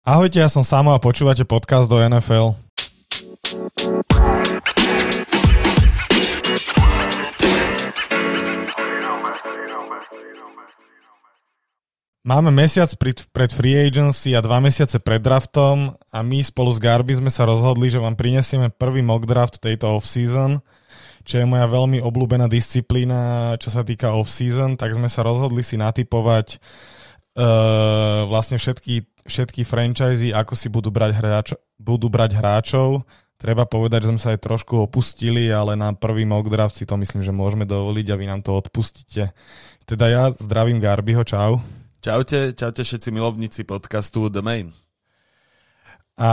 Ahojte, ja som Samo a počúvate podcast do NFL. Máme mesiac pred, free agency a dva mesiace pred draftom a my spolu s Garby sme sa rozhodli, že vám prinesieme prvý mock draft tejto off-season, čo je moja veľmi obľúbená disciplína, čo sa týka off-season, tak sme sa rozhodli si natypovať uh, vlastne všetky všetky franchise, ako si budú brať, hráč, budú brať hráčov. Treba povedať, že sme sa aj trošku opustili, ale na prvý mock draft si to myslím, že môžeme dovoliť a vy nám to odpustíte. Teda ja zdravím Garbyho, čau. Čaute, čaute všetci milovníci podcastu The Main. A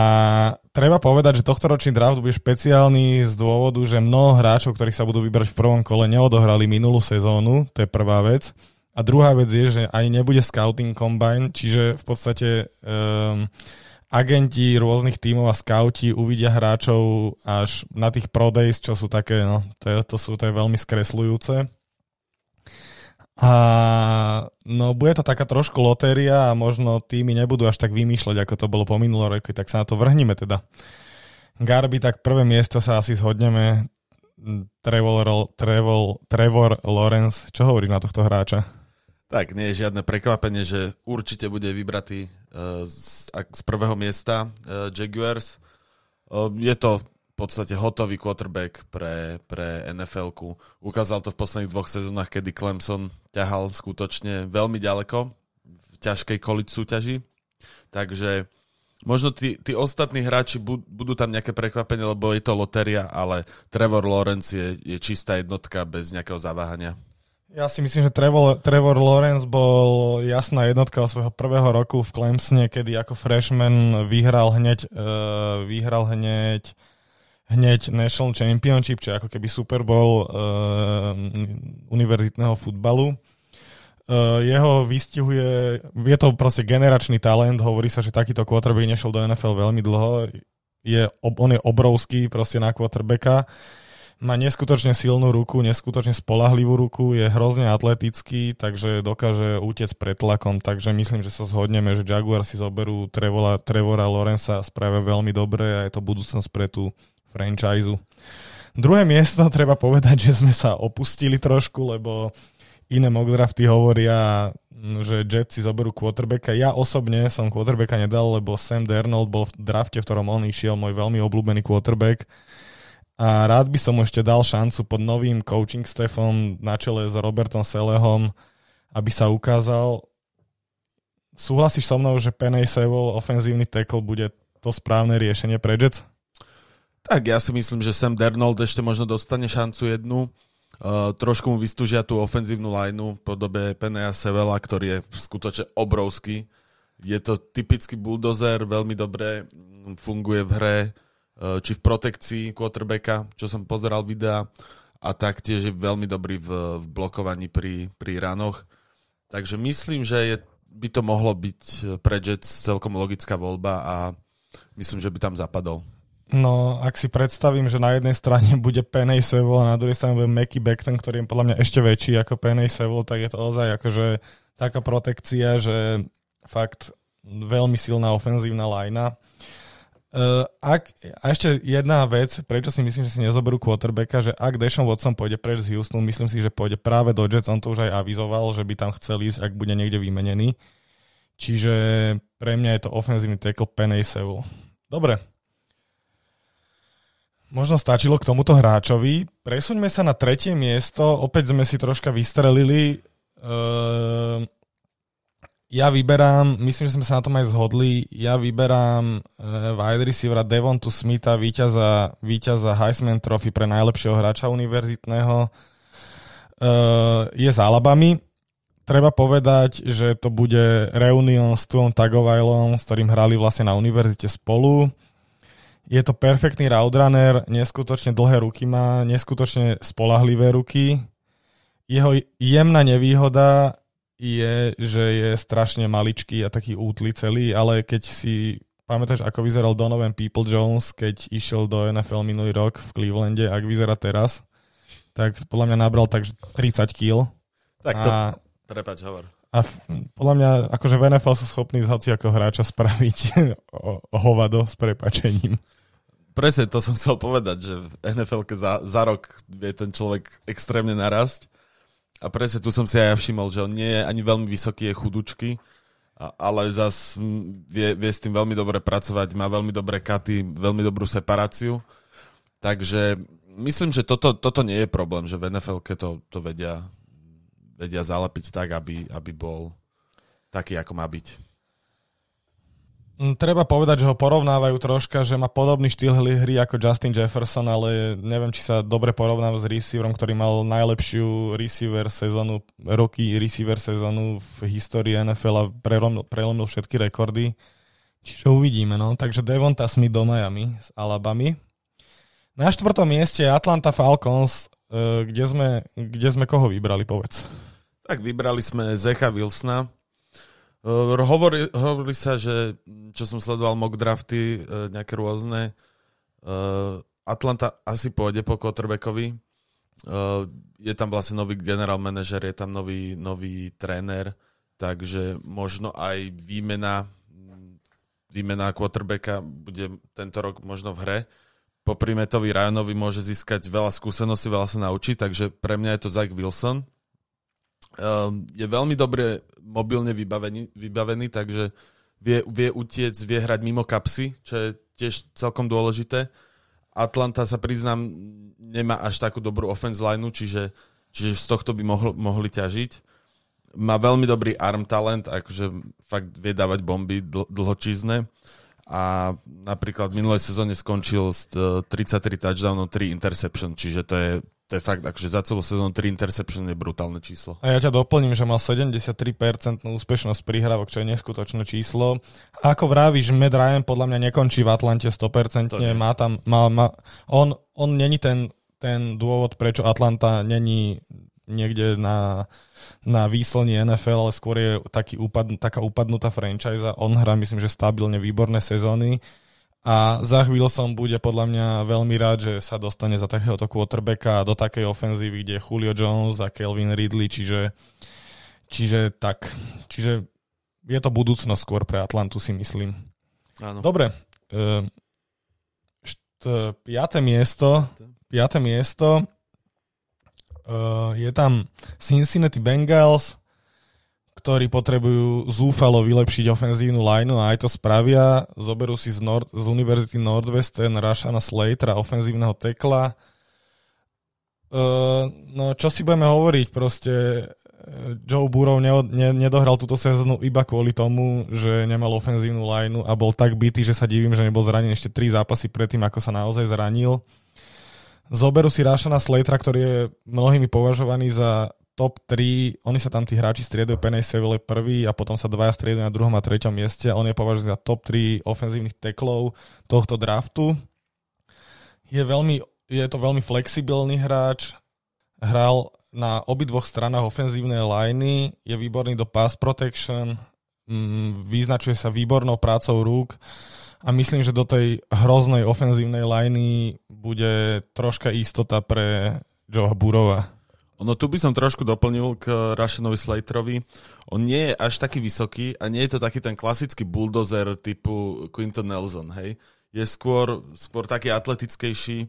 treba povedať, že tohto ročný draft bude špeciálny z dôvodu, že mnoho hráčov, ktorých sa budú vybrať v prvom kole, neodohrali minulú sezónu, to je prvá vec. A druhá vec je, že ani nebude scouting combine, čiže v podstate um, agenti rôznych tímov a scouti uvidia hráčov až na tých pro days, čo sú také, no, to, to sú to je veľmi skresľujúce. A no, bude to taká trošku lotéria a možno týmy nebudú až tak vymýšľať, ako to bolo po minulom roku, tak sa na to vrhneme teda. Garby, tak prvé miesto sa asi zhodneme. Trevor, Trevor, Trevor Lawrence, čo hovoríš na tohto hráča? Tak nie je žiadne prekvapenie, že určite bude vybratý uh, z, z prvého miesta uh, Jaguars. Uh, je to v podstate hotový quarterback pre, pre NFL-ku. Ukázal to v posledných dvoch sezónach, kedy Clemson ťahal skutočne veľmi ďaleko v ťažkej količ súťaži. Takže možno tí, tí ostatní hráči budú tam nejaké prekvapenie, lebo je to lotéria, ale Trevor Lawrence je, je čistá jednotka bez nejakého zaváhania. Ja si myslím, že Trevor, Trevor Lawrence bol jasná jednotka od svojho prvého roku v Clemsone, kedy ako freshman vyhral hneď, uh, vyhral hneď hneď National Championship, čo ako keby Super Bowl uh, univerzitného futbalu. Uh, jeho vystihuje, je to proste generačný talent, hovorí sa, že takýto quarterback nešiel do NFL veľmi dlho, je, on je obrovský proste na quarterbacka má neskutočne silnú ruku, neskutočne spolahlivú ruku, je hrozne atletický, takže dokáže útec pred tlakom, takže myslím, že sa zhodneme, že Jaguar si zoberú Trevora, Trevora Lorenza spravia veľmi dobre a je to budúcnosť pre tú franchise. Druhé miesto, treba povedať, že sme sa opustili trošku, lebo iné mock drafty hovoria, že Jets si zoberú quarterbacka. Ja osobne som quarterbacka nedal, lebo Sam Darnold bol v drafte, v ktorom on išiel, môj veľmi obľúbený quarterback a rád by som ešte dal šancu pod novým coaching staffom na čele s Robertom Selehom, aby sa ukázal. Súhlasíš so mnou, že Penny Sewell, ofenzívny tackle, bude to správne riešenie pre Jets? Tak ja si myslím, že Sam Dernold ešte možno dostane šancu jednu. Uh, trošku mu vystúžia tú ofenzívnu lineu v podobe Peneja Sevela, ktorý je skutočne obrovský. Je to typický bulldozer, veľmi dobre funguje v hre, či v protekcii quarterbacka, čo som pozeral videa, a taktiež je veľmi dobrý v, v blokovaní pri, pri ranoch. Takže myslím, že je, by to mohlo byť pre Jets celkom logická voľba a myslím, že by tam zapadol. No, ak si predstavím, že na jednej strane bude Penny Seville a na druhej strane bude Mackie Beckton, ktorý je podľa mňa ešte väčší ako Penny Seville, tak je to ozaj akože taká protekcia, že fakt veľmi silná ofenzívna lajna. Uh, ak, a ešte jedna vec, prečo si myslím, že si nezoberú quarterbacka, že ak Deshaun Watson pôjde preč z Houston, myslím si, že pôjde práve do Jets, on to už aj avizoval, že by tam chcel ísť, ak bude niekde vymenený. Čiže pre mňa je to ofenzívny tackle Penny Sewell. Dobre. Možno stačilo k tomuto hráčovi. Presuňme sa na tretie miesto. Opäť sme si troška vystrelili. Uh, ja vyberám, myslím, že sme sa na tom aj zhodli, ja vyberám uh, wide receivera Devontu Smitha, víťaza, víťaza Heisman Trophy pre najlepšieho hráča univerzitného. Uh, je z Alabamy. Treba povedať, že to bude reunion s Tuom Tagovajlom, s ktorým hrali vlastne na univerzite spolu. Je to perfektný roadrunner, neskutočne dlhé ruky má, neskutočne spolahlivé ruky. Jeho jemná nevýhoda je, že je strašne maličký a taký útly celý, ale keď si pamätáš, ako vyzeral Donovan People Jones, keď išiel do NFL minulý rok v Clevelande, ak vyzerá teraz, tak podľa mňa nabral tak 30 kg. Tak to, a, prepač, hovor. A v, podľa mňa, akože v NFL sú schopní z hoci ako hráča spraviť hovado s prepačením. Presne to som chcel povedať, že v NFL za, za rok vie ten človek extrémne narásť. A presne tu som si aj všimol, že on nie je ani veľmi vysoký, je chudučky, a, ale zas vie, vie s tým veľmi dobre pracovať, má veľmi dobré katy, veľmi dobrú separáciu. Takže myslím, že toto, toto nie je problém, že v NFL to, to vedia, vedia zalepiť tak, aby, aby bol taký, ako má byť. Mm, treba povedať, že ho porovnávajú troška, že má podobný štýl hry ako Justin Jefferson, ale neviem, či sa dobre porovnáva s receiverom, ktorý mal najlepšiu receiver sezónu, roky receiver sezónu v histórii NFL a prelomil, prelomil všetky rekordy. Čiže uvidíme, no. Takže Devonta Smith do Miami s Alabamy. Na štvrtom mieste je Atlanta Falcons, e, kde sme, kde sme koho vybrali, povedz. Tak vybrali sme Zecha Wilsona, hovorí, hovorí sa, že čo som sledoval mock drafty uh, nejaké rôzne, uh, Atlanta asi pôjde po quarterbackovi. Uh, je tam vlastne nový general manažer, je tam nový, nový tréner, takže možno aj výmena výmena quarterbacka bude tento rok možno v hre. Po Metovi Ryanovi môže získať veľa skúseností, veľa sa naučiť, takže pre mňa je to Zach Wilson. Um, je veľmi dobre mobilne vybavený, vybavený takže vie, vie utiec, vie hrať mimo kapsy, čo je tiež celkom dôležité. Atlanta sa priznám, nemá až takú dobrú offense lineu, čiže, čiže z tohto by mohol, mohli ťažiť. Má veľmi dobrý arm talent, akože fakt vie dávať bomby dl- dlhočízne a napríklad v minulej sezóne skončil s 33 touchdownov, 3 interception, čiže to je to je fakt, akože za celú sezónu 3 interception je brutálne číslo. A ja ťa doplním, že mal 73% úspešnosť prihrávok, čo je neskutočné číslo. A ako vravíš, Matt Ryan podľa mňa nekončí v Atlante 100%, má tam, má, má, on, on není ten, ten dôvod, prečo Atlanta není niekde na, na výslni NFL, ale skôr je taký upad, taká upadnutá franchise. On hrá, myslím, že stabilne výborné sezóny a za chvíľu som bude podľa mňa veľmi rád, že sa dostane za takéhoto quarterbacka do takej ofenzívy, kde je Julio Jones a Kelvin Ridley, čiže, čiže tak. Čiže je to budúcnosť skôr pre Atlantu, si myslím. Áno. Dobre. Uh, št, piaté miesto. Piaté miesto. Uh, je tam Cincinnati Bengals, ktorí potrebujú zúfalo vylepšiť ofenzívnu lineu a aj to spravia. Zoberú si z, Nord, z Univerzity Nordwestern Rashana Slatera, ofenzívneho tekla. Uh, no čo si budeme hovoriť, proste e, Joe Burrow ne, ne, nedohral túto sezónu iba kvôli tomu, že nemal ofenzívnu lineu a bol tak bitý, že sa divím, že nebol zranený ešte 3 zápasy predtým, ako sa naozaj zranil. Zoberú si Rashana Slatera, ktorý je mnohými považovaný za top 3, oni sa tam tí hráči striedajú, Penny Seville prvý a potom sa dvaja striedajú na druhom a treťom mieste a on je považovaný za top 3 ofenzívnych teklov tohto draftu. Je, veľmi, je to veľmi flexibilný hráč, hral na obidvoch stranách ofenzívnej liney, je výborný do pass protection, mm, vyznačuje sa výbornou prácou rúk a myslím, že do tej hroznej ofenzívnej liney bude troška istota pre Joe Burova. Ono tu by som trošku doplnil k Rashanovi Slaterovi. On nie je až taký vysoký a nie je to taký ten klasický bulldozer typu Quinton Nelson, hej. Je skôr, skôr taký atletickejší.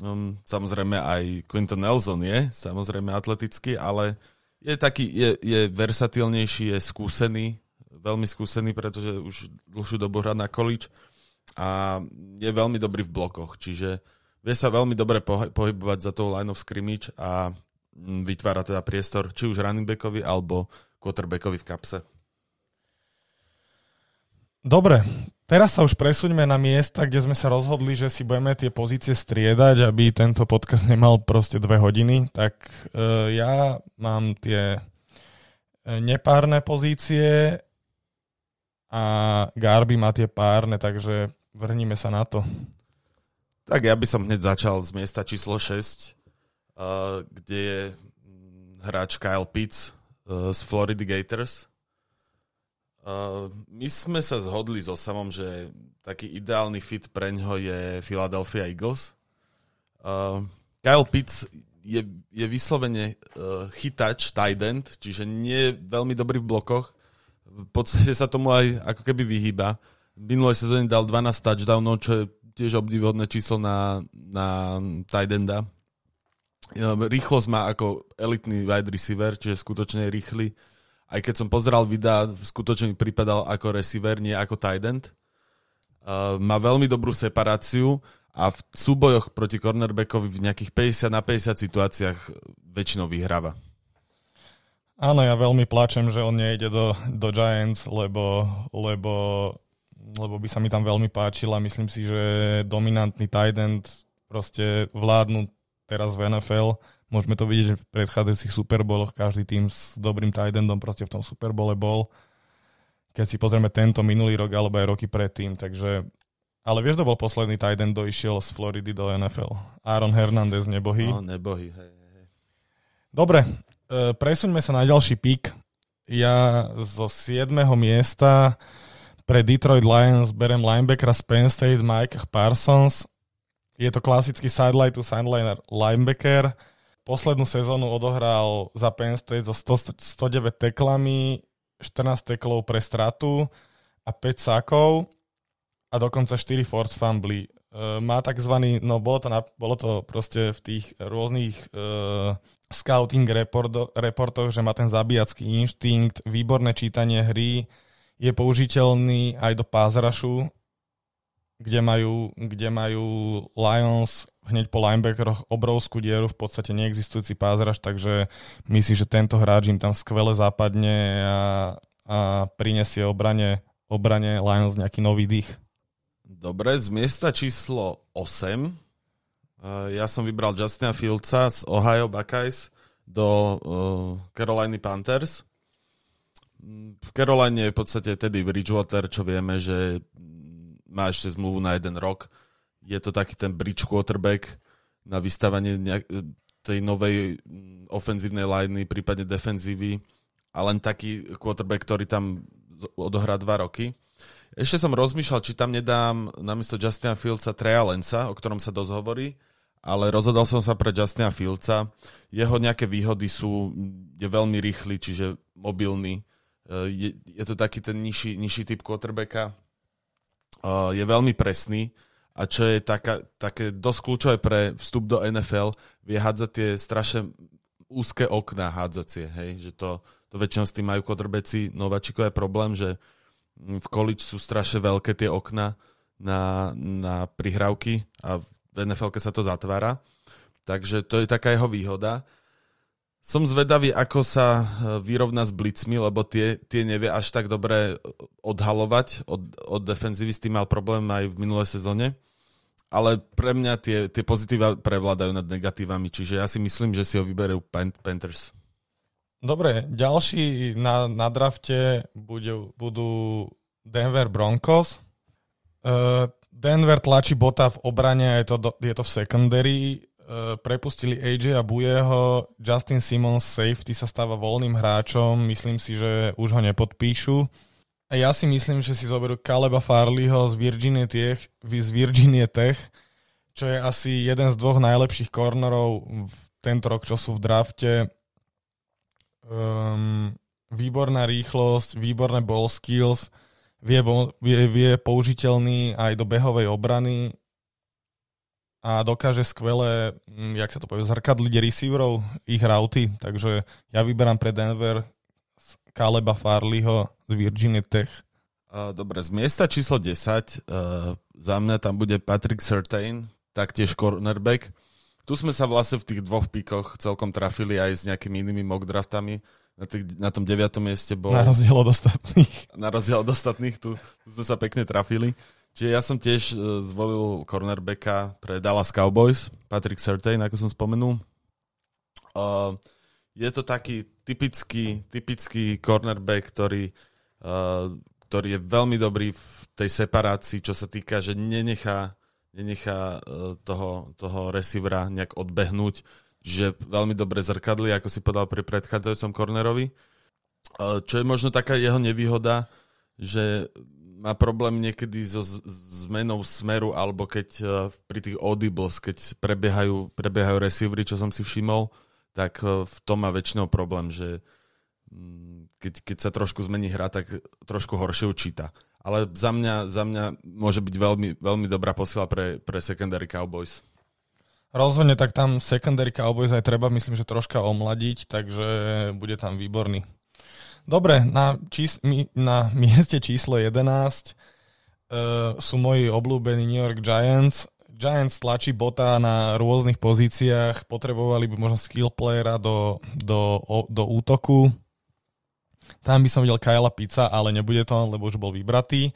Um, samozrejme aj Quinton Nelson je samozrejme atletický, ale je taký, je, je versatilnejší, je skúsený, veľmi skúsený, pretože už dlhšiu dobu hrá na college a je veľmi dobrý v blokoch, čiže vie sa veľmi dobre pohybovať za tou line of scrimmage a vytvára teda priestor či už running backovi alebo quarterbackovi v kapse. Dobre, teraz sa už presuňme na miesta, kde sme sa rozhodli, že si budeme tie pozície striedať, aby tento podcast nemal proste dve hodiny. Tak uh, ja mám tie e, nepárne pozície a Garby má tie párne, takže vrníme sa na to. Tak ja by som hneď začal z miesta číslo 6 uh, kde je mm, hráč Kyle Pitts uh, z Florida Gators. Uh, my sme sa zhodli so samom, že taký ideálny fit pre ňo je Philadelphia Eagles. Kyle Pitts je, je vyslovene chytač, tight end, čiže nie je veľmi dobrý v blokoch. V podstate sa tomu aj ako keby vyhýba. V minulej sezóne dal 12 touchdownov, čo je tiež obdivodné číslo na, na tight enda. Rýchlosť má ako elitný wide receiver, čiže skutočne je rýchly. Aj keď som pozeral videa, skutočne mi pripadal ako receiver, nie ako tight end. Uh, má veľmi dobrú separáciu a v súbojoch proti cornerbackovi v nejakých 50 na 50 situáciách väčšinou vyhráva. Áno, ja veľmi plačem, že on nejde do, do Giants, lebo, lebo, lebo by sa mi tam veľmi páčil a myslím si, že dominantný tight end proste vládnu teraz v NFL. Môžeme to vidieť, že v predchádzajúcich Super Bowloch každý tým s dobrým tight endom proste v tom Super Bowle bol. Keď si pozrieme tento minulý rok alebo aj roky predtým, takže ale vieš, kto bol posledný tight end, doišiel z Floridy do NFL? Aaron Hernandez, nebohý. No, nebohý, hej, hej. Dobre, e, presuňme sa na ďalší pík. Ja zo 7. miesta pre Detroit Lions berem linebackera z Penn State Mike Parsons. Je to klasický sideline to sideline linebacker. Poslednú sezónu odohral za Penn State so 100, 109 teklami, 14 teklov pre stratu a 5 sákov a dokonca 4 force fumbly. Uh, má tzv. no bolo to, na, bolo to proste v tých rôznych uh, scouting reporto, reportoch, že má ten zabíjacký inštinkt, výborné čítanie hry, je použiteľný aj do pázrašu, kde majú, kde majú Lions hneď po linebackeroch obrovskú dieru, v podstate neexistujúci pázraž, takže myslím, že tento hráč im tam skvele západne a, a prinesie obrane, obrane Lions nejaký nový dých. Dobre, z miesta číslo 8 ja som vybral Justina Fieldsa z Ohio Buckeyes do uh, Carolina Panthers. V Caroline je v podstate Teddy Bridgewater, čo vieme, že má ešte zmluvu na jeden rok. Je to taký ten bridge quarterback na vystavanie nejak, tej novej ofenzívnej liney, prípadne defenzívy a len taký quarterback, ktorý tam odohrá dva roky. Ešte som rozmýšľal, či tam nedám namiesto Justina Fieldsa Treja Lensa, o ktorom sa dosť hovorí, ale rozhodol som sa pre Justina Fieldsa. Jeho nejaké výhody sú, je veľmi rýchly, čiže mobilný. E, je, je to taký ten nižší, nižší typ quarterbacka. Je veľmi presný a čo je taká, také dosť kľúčové pre vstup do NFL, vie hádzať tie strašne úzke okná hádzacie, hej, že to, to väčšinou s tým majú quarterbacki. Nováčikov je problém, že v college sú strašne veľké tie okna na, na prihrávky a v nfl sa to zatvára. Takže to je taká jeho výhoda. Som zvedavý, ako sa e, vyrovná s blitzmi, lebo tie, tie nevie až tak dobre odhalovať od, od defenzívy. S tým mal problém aj v minulej sezóne. Ale pre mňa tie, tie pozitíva prevládajú nad negatívami, čiže ja si myslím, že si ho vyberú Panthers. Dobre, ďalší na, na drafte budú, budú Denver Broncos. Uh, Denver tlačí bota v obrane, je to, do, je to v secondary. Uh, prepustili AJ a Bujeho, Justin Simmons safety sa stáva voľným hráčom, myslím si, že už ho nepodpíšu. A ja si myslím, že si zoberú Kaleba Farleyho z Virginia Tech, z Virginia Tech, čo je asi jeden z dvoch najlepších kornerov v tento rok, čo sú v drafte. Um, výborná rýchlosť, výborné ball skills, vie, vie, vie použiteľný aj do behovej obrany a dokáže skvele, mm, jak sa to povie, zrkadliť receiverov, ich rauty, takže ja vyberám pre Denver Kaleba Farleyho z Virginia Tech. Dobre, z miesta číslo 10 uh, e, za mňa tam bude Patrick Surtain, taktiež cornerback. Tu sme sa vlastne v tých dvoch píkoch celkom trafili aj s nejakými inými mock draftami. Na, tých, na tom deviatom mieste bol... Na rozdiel od ostatných. Na rozdiel od ostatných, tu, tu sme sa pekne trafili. Čiže ja som tiež uh, zvolil cornerbacka pre Dallas Cowboys, Patrick Surtain, ako som spomenul. Uh, je to taký typický, typický cornerback, ktorý, uh, ktorý je veľmi dobrý v tej separácii, čo sa týka, že nenechá nenechá e, toho, toho receivera nejak odbehnúť, že veľmi dobre zrkadli, ako si povedal pri predchádzajúcom kornerovi. E, čo je možno taká jeho nevýhoda, že má problém niekedy so zmenou smeru, alebo keď uh, pri tých audibles, keď prebiehajú, prebiehajú receivery, čo som si všimol, tak uh, v tom má väčšinou problém, že um, keď, keď sa trošku zmení hra, tak trošku horšie učíta. Ale za mňa, za mňa môže byť veľmi, veľmi dobrá posila pre, pre secondary Cowboys. Rozhodne, tak tam secondary Cowboys aj treba, myslím, že troška omladiť, takže bude tam výborný. Dobre, na, čís, na mieste číslo 11 uh, e, sú moji obľúbení New York Giants. Giants tlačí bota na rôznych pozíciách, potrebovali by možno skill playera do, do, o, do útoku. Tam by som videl Kyla Pizza, ale nebude to lebo už bol vybratý.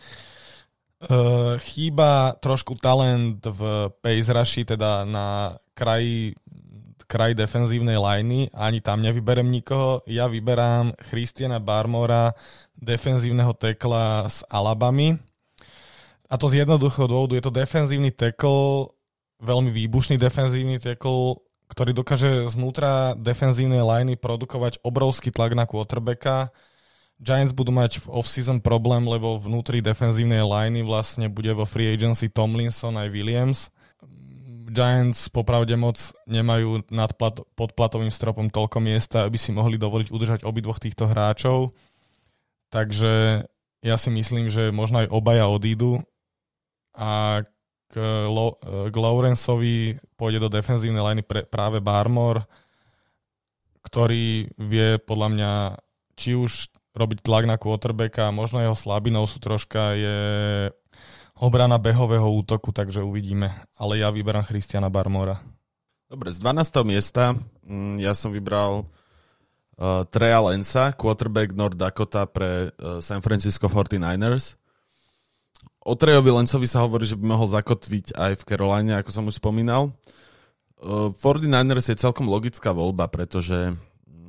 Uh, chýba trošku talent v pace rushi, teda na kraji kraj defenzívnej lajny, ani tam nevyberem nikoho. Ja vyberám Christiana Barmora, defenzívneho tekla z Alabamy. A to z jednoduchého dôvodu. Je to defenzívny tackle, veľmi výbušný defenzívny tackle, ktorý dokáže znútra defenzívnej lajny produkovať obrovský tlak na quarterbacka. Giants budú mať v off-season problém, lebo vnútri defenzívnej lajny vlastne bude vo free agency Tomlinson aj Williams Giants popravde moc nemajú nad plat, pod platovým stropom toľko miesta, aby si mohli dovoliť udržať obidvoch týchto hráčov. Takže ja si myslím, že možno aj obaja odídu a k, Lo, k Lawrenceovi pôjde do defenzívnej liney pre, práve Barmore, ktorý vie podľa mňa či už robiť tlak na quarterbacka, možno jeho slabinou sú troška je obrana behového útoku, takže uvidíme. Ale ja vyberám Christiana Barmora. Dobre, z 12. miesta mm, ja som vybral uh, Treja Lensa, quarterback North Dakota pre uh, San Francisco 49ers. O Trejovi Lensovi sa hovorí, že by mohol zakotviť aj v Caroline, ako som už spomínal. Uh, 49ers je celkom logická voľba, pretože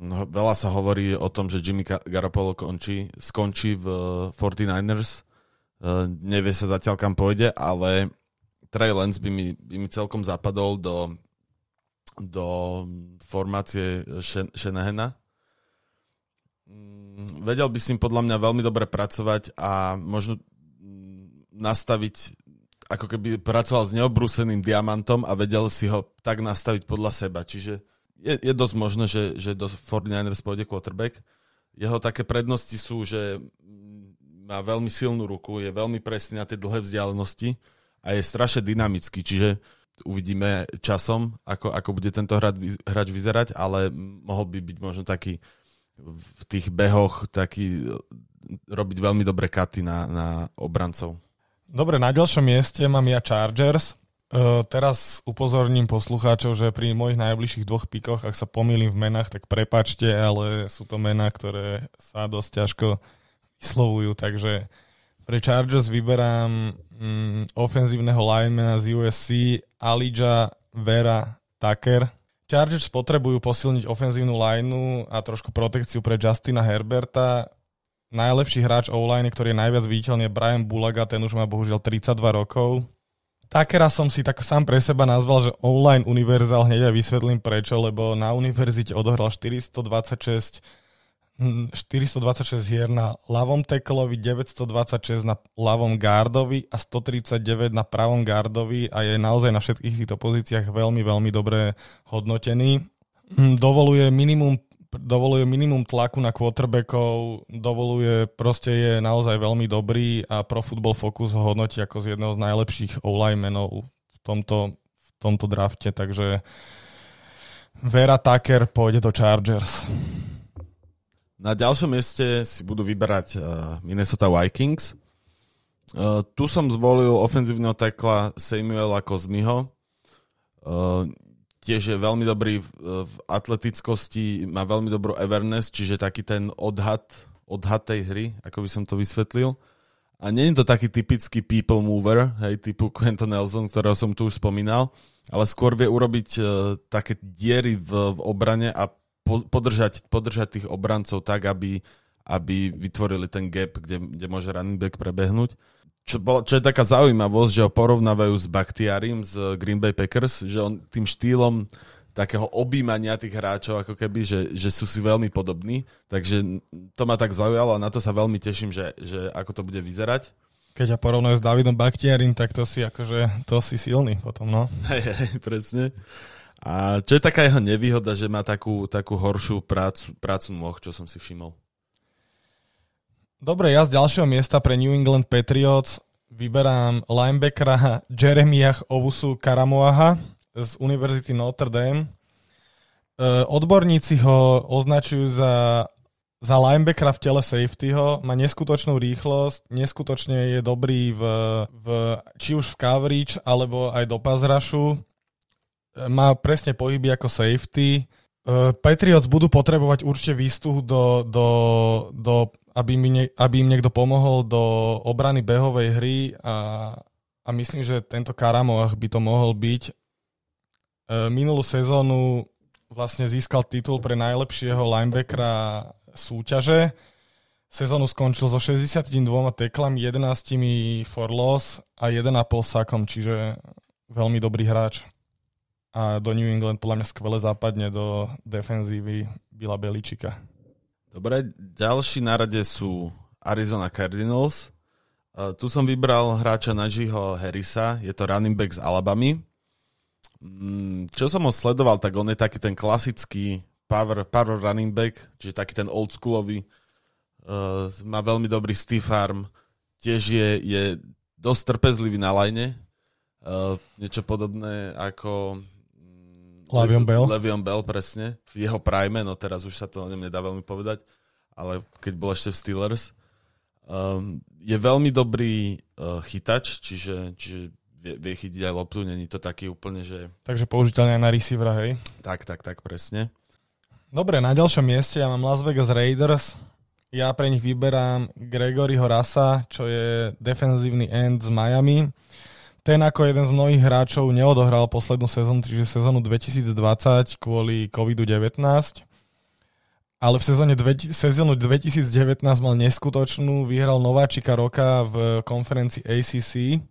no, veľa sa hovorí o tom, že Jimmy Garoppolo končí, skončí v uh, 49ers Eh, nevie sa zatiaľ kam pôjde, ale Trey Lance by mi, by mi celkom zapadol do, do formácie Shanahana. Mm, vedel by si podľa mňa veľmi dobre pracovať a možno nastaviť, ako keby pracoval s neobrúseným diamantom a vedel si ho tak nastaviť podľa seba. Čiže je, je dosť možné, že, že do 49ers pôjde quarterback. Jeho také prednosti sú, že má veľmi silnú ruku, je veľmi presný na tie dlhé vzdialenosti a je strašne dynamický, čiže uvidíme časom, ako, ako bude tento hráč vyzerať, ale mohol by byť možno taký v tých behoch taký robiť veľmi dobré katy na, na obrancov. Dobre, na ďalšom mieste mám ja Chargers. Uh, teraz upozorním poslucháčov, že pri mojich najbližších dvoch pikoch, ak sa pomýlim v menách, tak prepačte, ale sú to mená, ktoré sa dosť ťažko vyslovujú, takže pre Chargers vyberám mm, ofenzívneho linemana z USC Alija Vera Tucker. Chargers potrebujú posilniť ofenzívnu lineu a trošku protekciu pre Justina Herberta. Najlepší hráč o-line, ktorý je najviac viditeľný, je Brian Bulaga, ten už má bohužiaľ 32 rokov. Takera som si tak sám pre seba nazval, že online univerzál, hneď aj vysvetlím prečo, lebo na univerzite odohral 426 426 hier na ľavom teklovi, 926 na ľavom gardovi a 139 na pravom gardovi a je naozaj na všetkých týchto pozíciách veľmi, veľmi dobre hodnotený. Hm, dovoluje minimum dovoluje minimum tlaku na quarterbackov, dovoluje, proste je naozaj veľmi dobrý a Pro Football Focus ho hodnotí ako z jedného z najlepších o-linemenov v tomto, v tomto drafte, takže Vera Tucker pôjde do Chargers. Na ďalšom mieste si budú vyberať uh, Minnesota Vikings. Uh, tu som zvolil ofenzívneho tekla Samuela Kozmiho. Uh, tiež je veľmi dobrý v atletickosti, má veľmi dobrú awareness, čiže taký ten odhad, odhad tej hry, ako by som to vysvetlil. A nie je to taký typický people mover, hej, typu Quentin Nelson, ktorého som tu už spomínal, ale skôr vie urobiť uh, také diery v, v obrane a podržať, podržať tých obrancov tak, aby, aby vytvorili ten gap, kde, kde môže running back prebehnúť. Čo, bol, čo je taká zaujímavosť, že ho porovnávajú s Bakhtiarim z Green Bay Packers, že on tým štýlom takého objímania tých hráčov, ako keby, že, že sú si veľmi podobní. Takže to ma tak zaujalo a na to sa veľmi teším, že, že ako to bude vyzerať. Keď ťa porovnajú s Davidom Bakhtiarim, tak to si akože, to si silný potom, no. Hej, hej, presne. A čo je taká jeho nevýhoda, že má takú, takú horšiu prácu, prácu nôh, čo som si všimol? Dobre, ja z ďalšieho miesta pre New England Patriots vyberám linebackera Jeremiah Ovusu Karamoaha z Univerzity Notre Dame. E, odborníci ho označujú za za linebackera v tele safetyho, má neskutočnú rýchlosť, neskutočne je dobrý v, v, či už v coverage, alebo aj do pazrašu. Má presne pohyby ako safety. Uh, Patriots budú potrebovať určite výstuhu do, do, do aby, mi ne, aby im niekto pomohol do obrany behovej hry a, a myslím, že tento Karamoach by to mohol byť. Uh, minulú sezónu vlastne získal titul pre najlepšieho linebackera súťaže. Sezónu skončil so 62 teklami, 11 for loss a 1,5 sakom, čiže veľmi dobrý hráč. A do New England podľa mňa skvele západne do defenzívy Bila Beličika. Dobre, ďalší na rade sú Arizona Cardinals. Uh, tu som vybral hráča Najiho Harrisa, je to running back z Alabamy. Mm, čo som ho sledoval, tak on je taký ten klasický power, power running back, čiže taký ten old schoolový. Uh, má veľmi dobrý stiff arm, tiež je, je dosť trpezlivý na line. Uh, niečo podobné ako Levion Bell. Levion Bell, presne. V jeho prime, no teraz už sa to o ňom nedá veľmi povedať, ale keď bol ešte v Steelers. Um, je veľmi dobrý uh, chytač, čiže, čiže vie, vie chytiť aj loptu, není to taký úplne, že... Takže použiteľné aj na receivera, hej? Tak, tak, tak, presne. Dobre, na ďalšom mieste ja mám Las Vegas Raiders. Ja pre nich vyberám Gregoryho Rasa, čo je defenzívny end z Miami. Ten ako jeden z mnohých hráčov neodohral poslednú sezónu, čiže sezónu 2020 kvôli COVID-19. Ale v sezóne sezónu 2019 mal neskutočnú, vyhral nováčika roka v konferencii ACC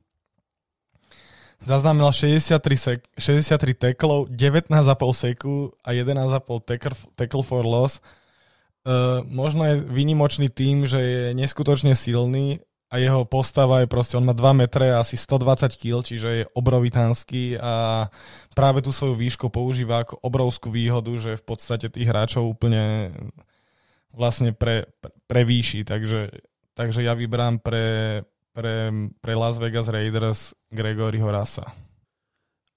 zaznamenal 63, sek- 63 teklov, 19,5 seku a 11,5 tackle, for loss. Uh, možno je výnimočný tým, že je neskutočne silný a jeho postava je proste, on má 2 metre asi 120 kg, čiže je obrovitánsky a práve tú svoju výšku používa ako obrovskú výhodu, že v podstate tých hráčov úplne vlastne pre, pre, prevýši, takže, takže ja vybrám pre, pre, pre Las Vegas Raiders Gregory Horasa.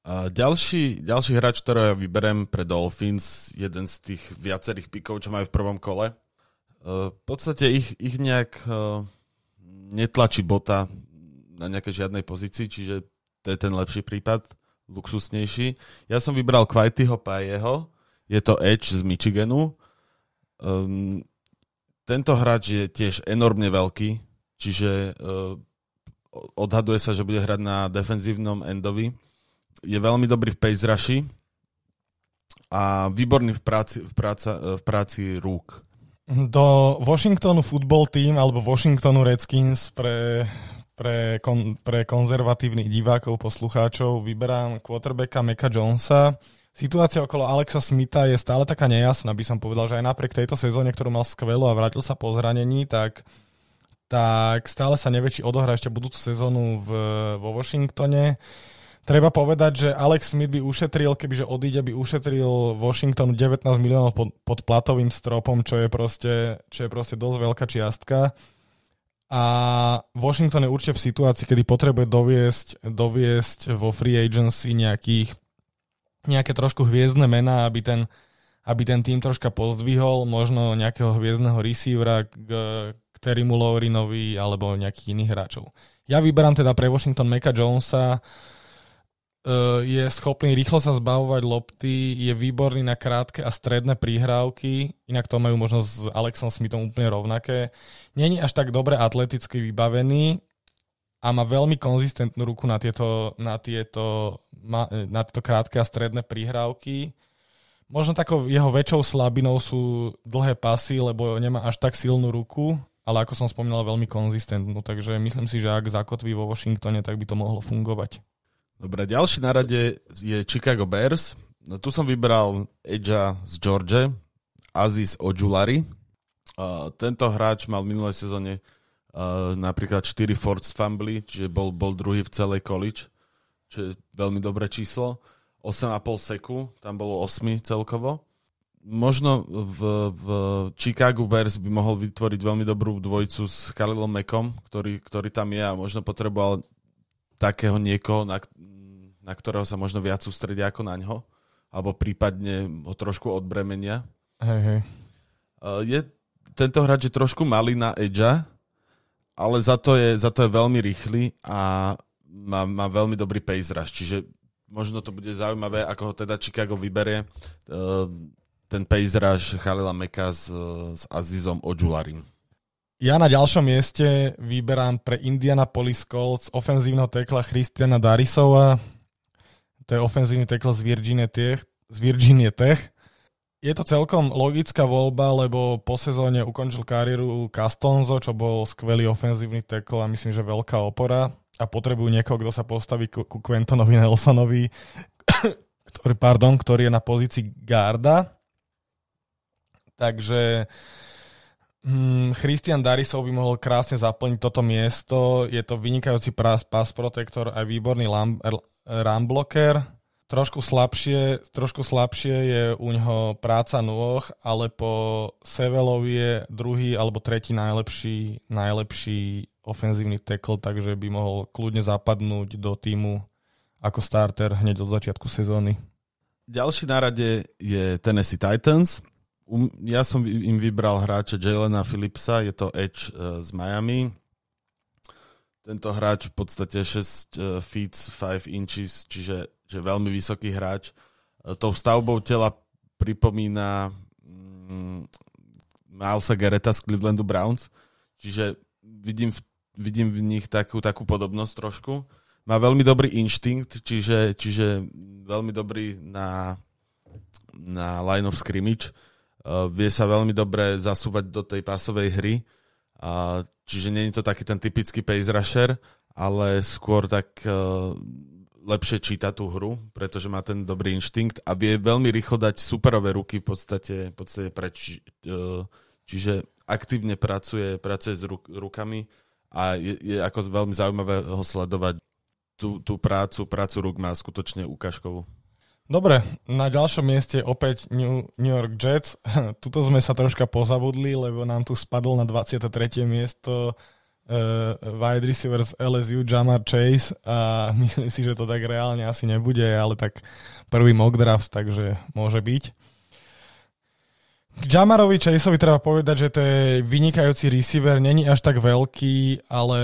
A ďalší, ďalší hráč, ktorého ja vyberem pre Dolphins, jeden z tých viacerých pikov, čo majú v prvom kole. E, v podstate ich, ich nejak e, netlačí bota na nejakej žiadnej pozícii, čiže to je ten lepší prípad, luxusnejší. Ja som vybral Kvajtyho Pajeho, je to Edge z Michiganu. Um, tento hráč je tiež enormne veľký, Čiže uh, odhaduje sa, že bude hrať na defenzívnom endovi. Je veľmi dobrý v pace rushi a výborný v práci, v, práca, v práci rúk. Do Washingtonu football team alebo Washingtonu Redskins pre, pre, kon, pre konzervatívnych divákov, poslucháčov vyberám quarterbacka Meka Jonesa. Situácia okolo Alexa Smitha je stále taká nejasná, by som povedal, že aj napriek tejto sezóne, ktorú mal skvelú a vrátil sa po zranení, tak tak stále sa nevie, či odohrá ešte budúcu sezónu v, vo Washingtone. Treba povedať, že Alex Smith by ušetril, kebyže odíde, by ušetril Washingtonu 19 miliónov pod, pod platovým stropom, čo je, proste, čo je proste dosť veľká čiastka. A Washington je určite v situácii, kedy potrebuje doviesť, doviesť vo free agency nejakých, nejaké trošku hviezdne mená, aby ten, aby ten tým troška pozdvihol, možno nejakého hviezdneho receivera, k, Terimu Laurinovi alebo nejakých iných hráčov. Ja vyberám teda pre Washington Meka Jonesa, je schopný rýchlo sa zbavovať lopty, je výborný na krátke a stredné príhrávky, inak to majú možno s Alexom Smithom úplne rovnaké. Není až tak dobre atleticky vybavený a má veľmi konzistentnú ruku na tieto, na tieto, na tieto krátke a stredné príhrávky. Možno takou jeho väčšou slabinou sú dlhé pasy, lebo nemá až tak silnú ruku, ale ako som spomínal, veľmi konzistentnú, takže myslím si, že ak zakotví vo Washingtone, tak by to mohlo fungovať. Dobre, ďalší na rade je Chicago Bears. No, tu som vybral Edgea z George, Aziz Ojulari. Uh, tento hráč mal v minulej sezóne Uh, napríklad 4 force fumble, čiže bol, bol druhý v celej college, čo je veľmi dobré číslo. 8,5 seku, tam bolo 8 celkovo. Možno v, v Chicago Bears by mohol vytvoriť veľmi dobrú dvojicu s Khalilom Mekom, ktorý, ktorý tam je a možno potreboval takého niekoho, na, na ktorého sa možno viac sústredia ako na ňo, alebo prípadne ho trošku odbremenia. Hej, hej. Uh, je, tento hráč je trošku malý na edge, ale za to je, za to je veľmi rýchly a má, má veľmi dobrý pace rush, čiže možno to bude zaujímavé, ako ho teda Chicago vyberie. Uh, ten pace rush Chalila Meka s, s Azizom Ojularim. Ja na ďalšom mieste vyberám pre Indianapolis Colts ofenzívneho tekla Christiana Darisova. To je ofenzívny tekl z Virginia Tech. Z Virginia Tech. Je to celkom logická voľba, lebo po sezóne ukončil kariéru Castonzo, čo bol skvelý ofenzívny tekl a myslím, že veľká opora a potrebujú niekoho, kto sa postaví ku, ku Quentonovi Nelsonovi, ktorý, pardon, ktorý je na pozícii garda. Takže Christian Darisov by mohol krásne zaplniť toto miesto. Je to vynikajúci pass protektor aj výborný lam, run blocker Trošku slabšie, trošku slabšie je u ňoho práca nôh, ale po Sevelovi je druhý alebo tretí najlepší, najlepší ofenzívny tackle, takže by mohol kľudne zapadnúť do týmu ako starter hneď od začiatku sezóny. Ďalší na rade je Tennessee Titans. Um, ja som im vybral hráča Jalena Phillipsa, je to Edge uh, z Miami. Tento hráč v podstate 6 uh, feet 5 inches, čiže že veľmi vysoký hráč. E, tou stavbou tela pripomína mm, Milesa Gereta z Clevelandu Browns, čiže vidím v, vidím v nich takú, takú podobnosť trošku. Má veľmi dobrý inštinkt, čiže, čiže veľmi dobrý na, na line of scrimmage. Uh, vie sa veľmi dobre zasúvať do tej pásovej hry, uh, čiže nie je to taký ten typický pace rusher, ale skôr tak uh, lepšie číta tú hru, pretože má ten dobrý inštinkt a vie veľmi rýchlo dať superové ruky v podstate, v podstate preč, e, čiže aktívne pracuje, pracuje s ruk, rukami a je, je ako veľmi zaujímavé ho sledovať. Tú, tú prácu, prácu ruk má skutočne ukážkovú. Dobre, na ďalšom mieste opäť New, New York Jets. Tuto sme sa troška pozabudli, lebo nám tu spadol na 23. miesto uh, wide receiver z LSU Jamar Chase a myslím si, že to tak reálne asi nebude, ale tak prvý mock draft, takže môže byť. K Jamarovi Chaseovi treba povedať, že to je vynikajúci receiver, není až tak veľký, ale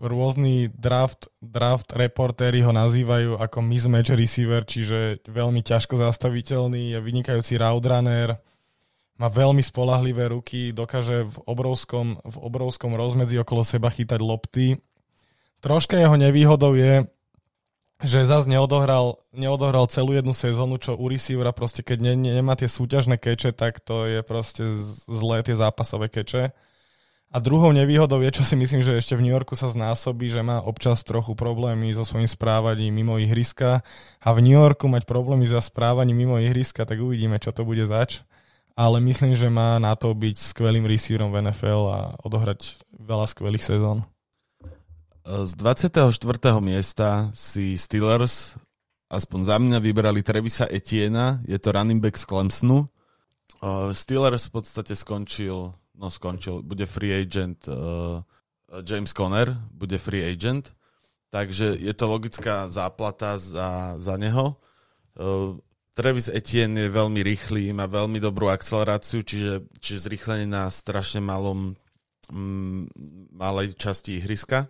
rôzni draft, draft reportéri ho nazývajú ako mismatch receiver, čiže veľmi ťažko zastaviteľný, je vynikajúci route runner, má veľmi spolahlivé ruky, dokáže v obrovskom, v obrovskom rozmedzi okolo seba chytať lopty. Troška jeho nevýhodou je, že zase neodohral, neodohral celú jednu sezónu, čo u receivera proste, keď ne, ne, nemá tie súťažné keče, tak to je proste zlé tie zápasové keče. A druhou nevýhodou je, čo si myslím, že ešte v New Yorku sa znásobí, že má občas trochu problémy so svojím správaním mimo ihriska. A v New Yorku mať problémy za správaním mimo ihriska, tak uvidíme, čo to bude zač ale myslím, že má na to byť skvelým receiverom v NFL a odohrať veľa skvelých sezón. Z 24. miesta si Steelers aspoň za mňa vybrali Trevisa Etiena, je to running back z Clemsonu. Steelers v podstate skončil, no skončil, bude free agent uh, James Conner, bude free agent, takže je to logická záplata za, za neho. Uh, Travis Etienne je veľmi rýchly, má veľmi dobrú akceleráciu, čiže, čiže zrýchlenie na strašne malom, mm, malej časti ihriska.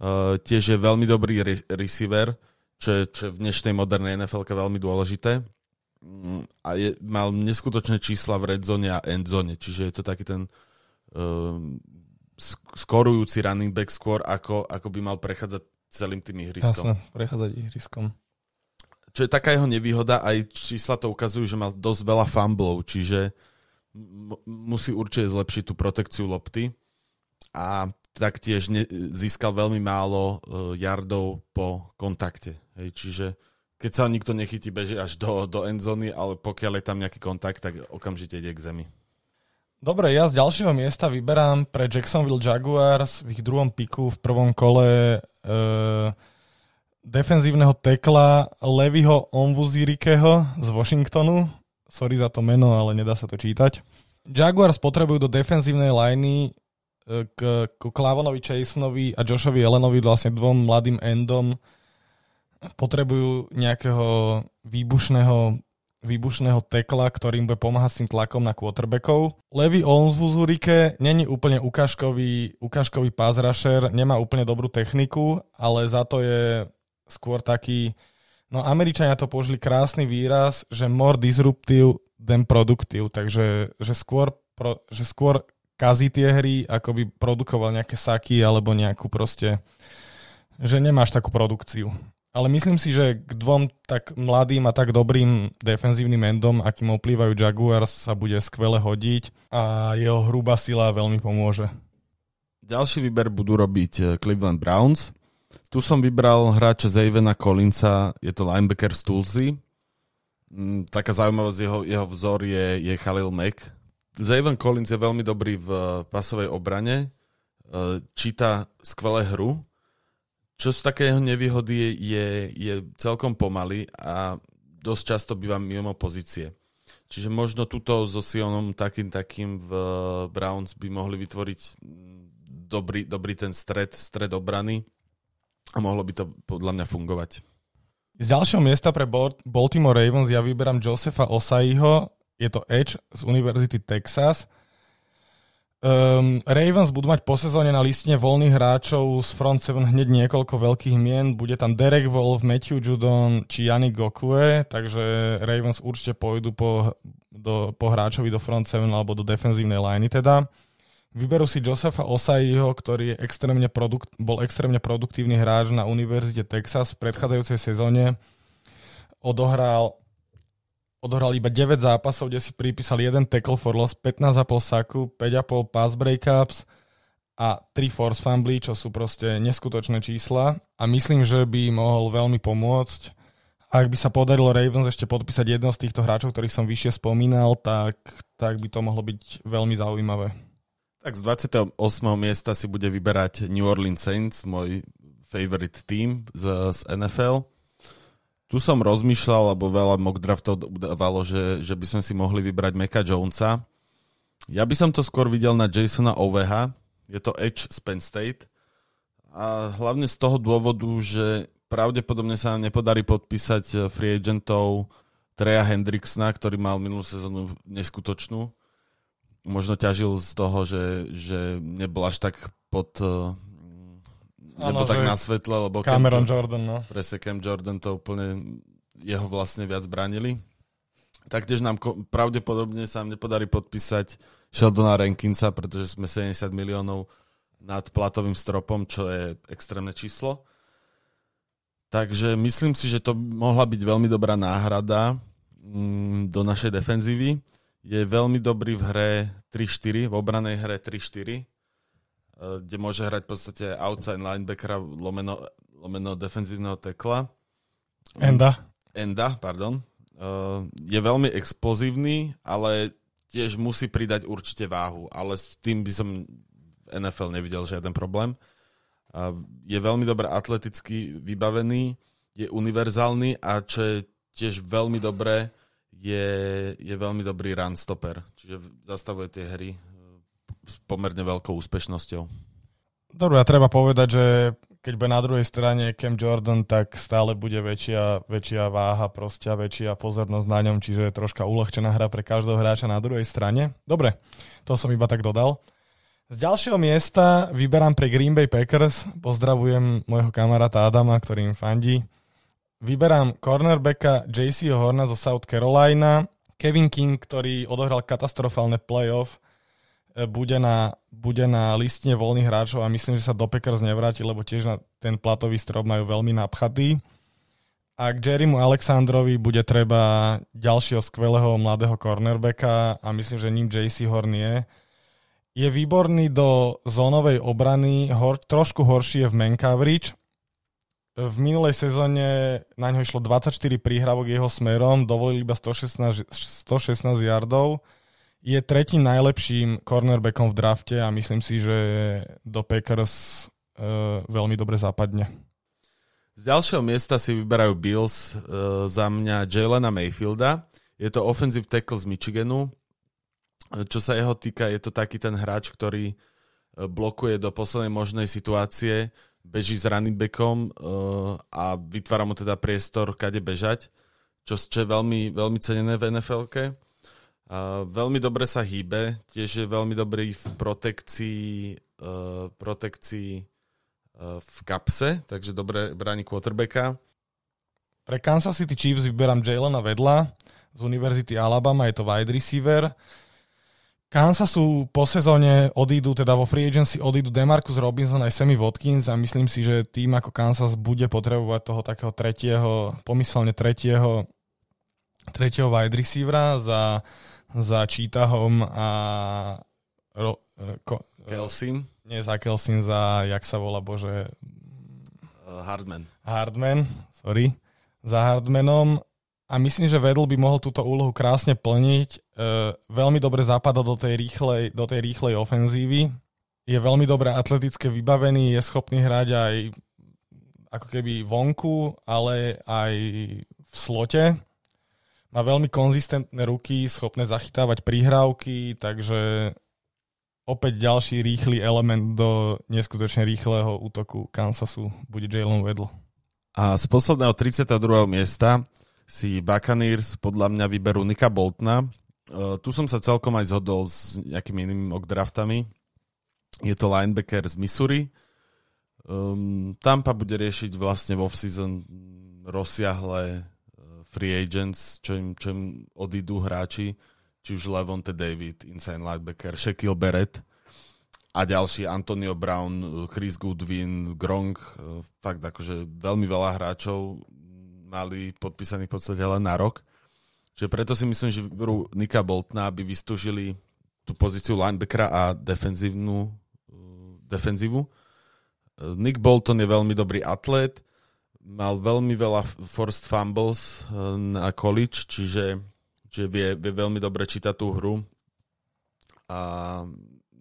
Uh, tiež je veľmi dobrý re- receiver, čo je, čo je v dnešnej modernej NFL veľmi dôležité. Um, a je, mal neskutočné čísla v red zone a end zone, čiže je to taký ten uh, skorujúci running back skôr, ako, ako by mal prechádzať celým tým ihriskom. Jasne, prechádzať ihriskom čo je taká jeho nevýhoda, aj čísla to ukazujú, že má dosť veľa fumblov, čiže musí určite zlepšiť tú protekciu lopty a taktiež ne- získal veľmi málo uh, yardov po kontakte. Hej, čiže keď sa nikto nechytí, beží až do, do endzony, ale pokiaľ je tam nejaký kontakt, tak okamžite ide k zemi. Dobre, ja z ďalšieho miesta vyberám pre Jacksonville Jaguars v ich druhom piku v prvom kole e, defenzívneho tekla Levyho Onvuzirikeho z Washingtonu. Sorry za to meno, ale nedá sa to čítať. Jaguars potrebujú do defenzívnej liney e, k, k Klavonovi Chaseovi a Joshovi Elenovi, vlastne dvom mladým endom, potrebujú nejakého výbušného výbušného tekla, ktorým bude pomáhať s tým tlakom na quarterbackov. Levy Owens v Zurike není úplne ukážkový, ukážkový pass nemá úplne dobrú techniku, ale za to je skôr taký, no Američania to použili krásny výraz, že more disruptive than productive, takže že skôr, pro, že skôr kazí tie hry, ako by produkoval nejaké saky alebo nejakú proste, že nemáš takú produkciu. Ale myslím si, že k dvom tak mladým a tak dobrým defenzívnym endom, akým oplývajú Jaguars, sa bude skvele hodiť a jeho hrubá sila veľmi pomôže. Ďalší výber budú robiť eh, Cleveland Browns. Tu som vybral hráča Zavena Collinsa, je to linebacker z Tulsi. Mm, taká zaujímavosť, jeho, jeho vzor je, je Khalil Mack. Zaven Collins je veľmi dobrý v eh, pasovej obrane, eh, číta skvelé hru, čo z takého nevýhody je, je, celkom pomaly a dosť často býva mimo pozície. Čiže možno tuto so Sionom takým takým v Browns by mohli vytvoriť dobrý, dobrý ten stred, stred obrany a mohlo by to podľa mňa fungovať. Z ďalšieho miesta pre Baltimore Ravens ja vyberám Josefa Osaiho, je to Edge z Univerzity Texas – Um, Ravens budú mať po sezóne na listine voľných hráčov z front 7 hneď niekoľko veľkých mien. Bude tam Derek Wolf, Matthew Judon či Yannick Gokue, takže Ravens určite pôjdu po, do, po hráčovi do front 7 alebo do defenzívnej liney teda. Vyberú si Josefa Osaiho, ktorý je extrémne produkt, bol extrémne produktívny hráč na Univerzite Texas v predchádzajúcej sezóne. Odohral odohral iba 9 zápasov, kde si pripísal jeden tackle for loss, 15,5 saku, 5,5 pass breakups a 3 force fumbly, čo sú proste neskutočné čísla a myslím, že by mohol veľmi pomôcť. Ak by sa podarilo Ravens ešte podpísať jedno z týchto hráčov, ktorých som vyššie spomínal, tak, tak by to mohlo byť veľmi zaujímavé. Tak z 28. miesta si bude vyberať New Orleans Saints, môj favorite team z, z NFL. Tu som rozmýšľal, lebo veľa mock draftov udávalo, že, že by sme si mohli vybrať Meka Jonesa. Ja by som to skôr videl na Jasona Oveha, je to Edge z Penn State. A hlavne z toho dôvodu, že pravdepodobne sa nepodarí podpísať eh, free agentov Treja Hendricksna, ktorý mal minulú sezónu neskutočnú. Možno ťažil z toho, že, že nebol až tak pod eh, nebo tak na svetle, lebo Cameron Cam, Jordan, no. Presne Cam Jordan to úplne jeho vlastne viac bránili. Taktiež nám pravdepodobne sa nám nepodarí podpísať Sheldona Rankinsa, pretože sme 70 miliónov nad platovým stropom, čo je extrémne číslo. Takže myslím si, že to mohla byť veľmi dobrá náhrada mm, do našej defenzívy. Je veľmi dobrý v hre 3-4, v obranej hre 3-4 Eh, kde môže hrať v podstate outside linebackera lomeno, lomeno defenzívneho tekla. Enda. Enda, pardon. Uh, je veľmi explozívny, ale tiež musí pridať určite váhu, ale s tým by som v NFL nevidel žiaden problém. Uh, je veľmi dobre atleticky vybavený, je univerzálny a čo je tiež veľmi dobré, je, je veľmi dobrý run stopper, čiže zastavuje tie hry s pomerne veľkou úspešnosťou. Dobre, a treba povedať, že keď bude na druhej strane Cam Jordan, tak stále bude väčšia, väčšia váha proste väčšia pozornosť na ňom, čiže je troška uľahčená hra pre každého hráča na druhej strane. Dobre, to som iba tak dodal. Z ďalšieho miesta vyberám pre Green Bay Packers. Pozdravujem môjho kamaráta Adama, ktorý im fandí. Vyberám cornerbacka JC Horna zo South Carolina, Kevin King, ktorý odohral katastrofálne playoff bude na, bude na listine voľných hráčov a myslím, že sa do Packers nevráti, lebo tiež na ten platový strop majú veľmi napchatý. A k Jerrymu Alexandrovi bude treba ďalšieho skvelého mladého cornerbacka a myslím, že ním JC Horn je. Je výborný do zónovej obrany, hor, trošku horší je v man coverage. V minulej sezóne na ňo išlo 24 príhravok jeho smerom, dovolili iba 116, 116 yardov je tretím najlepším cornerbackom v drafte a myslím si, že do Packers uh, veľmi dobre zapadne. Z ďalšieho miesta si vyberajú Bills uh, za mňa Jalena Mayfielda. Je to offensive tackle z Michiganu. Čo sa jeho týka, je to taký ten hráč, ktorý blokuje do poslednej možnej situácie, beží s running backom uh, a vytvára mu teda priestor, kade bežať, čo, čo je veľmi, veľmi cenené v NFL-ke. Uh, veľmi dobre sa hýbe, tiež je veľmi dobrý v protekcii, uh, protekcii uh, v kapse, takže dobre bráni quarterbacka. Pre Kansas City Chiefs vyberám Jalena vedla z Univerzity Alabama, je to wide receiver. Kansasu po sezóne odídu, teda vo free agency odídu Demarcus Robinson aj Sammy Watkins a myslím si, že tým ako Kansas bude potrebovať toho takého tretieho, pomyselne tretieho, tretieho wide receivera za za Cheetahom a ro, e, ko, Kelsin. Nie za Kelsin, za, jak sa volá, bože... Uh, Hardman. Hardman, sorry. Za Hardmanom. A myslím, že Vedl by mohol túto úlohu krásne plniť. Uh, veľmi dobre zapadá do tej rýchlej, do tej rýchlej ofenzívy. Je veľmi dobre atleticky vybavený, je schopný hrať aj ako keby vonku, ale aj v slote má veľmi konzistentné ruky, schopné zachytávať prihrávky, takže opäť ďalší rýchly element do neskutočne rýchleho útoku Kansasu bude Jalen Wedl. A z posledného 32. miesta si Buccaneers podľa mňa vyberú Nika Boltna. Uh, tu som sa celkom aj zhodol s nejakými inými mock draftami. Je to linebacker z Missouri. Um, Tampa bude riešiť vlastne v off-season rozsiahle free agents, čo im, čo im odídu hráči, či už Levonte David, inside linebacker, Shaquille Barrett a ďalší Antonio Brown, Chris Goodwin, Gronk, fakt akože veľmi veľa hráčov mali podpísaných v podstate len na rok. Čiže preto si myslím, že vyberú Nika Boltna, aby vystúžili tú pozíciu linebackera a defenzívnu defenzívu. Nick Bolton je veľmi dobrý atlet, mal veľmi veľa forced fumbles eh, na college, čiže, čiže vie, vie veľmi dobre čítať tú hru a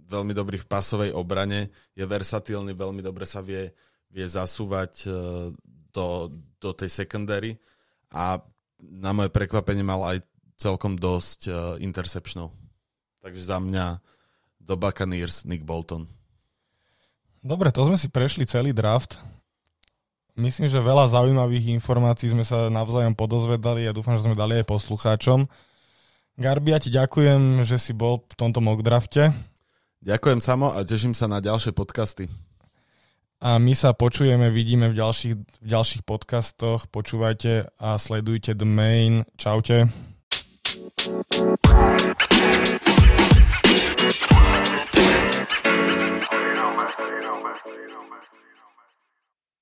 veľmi dobrý v pasovej obrane, je versatílny, veľmi dobre sa vie, vie zasúvať eh, do, do tej secondary a na moje prekvapenie mal aj celkom dosť uh, interceptionov. Takže za mňa do Buccaneers Nick Bolton. Dobre, to sme si prešli celý draft myslím, že veľa zaujímavých informácií sme sa navzájom podozvedali a ja dúfam, že sme dali aj poslucháčom. Garbi, ja ti ďakujem, že si bol v tomto mockdrafte. Ďakujem samo a teším sa na ďalšie podcasty. A my sa počujeme, vidíme v ďalších, v ďalších podcastoch. Počúvajte a sledujte The Main. Čaute. You know, man. You know, man. You know, man.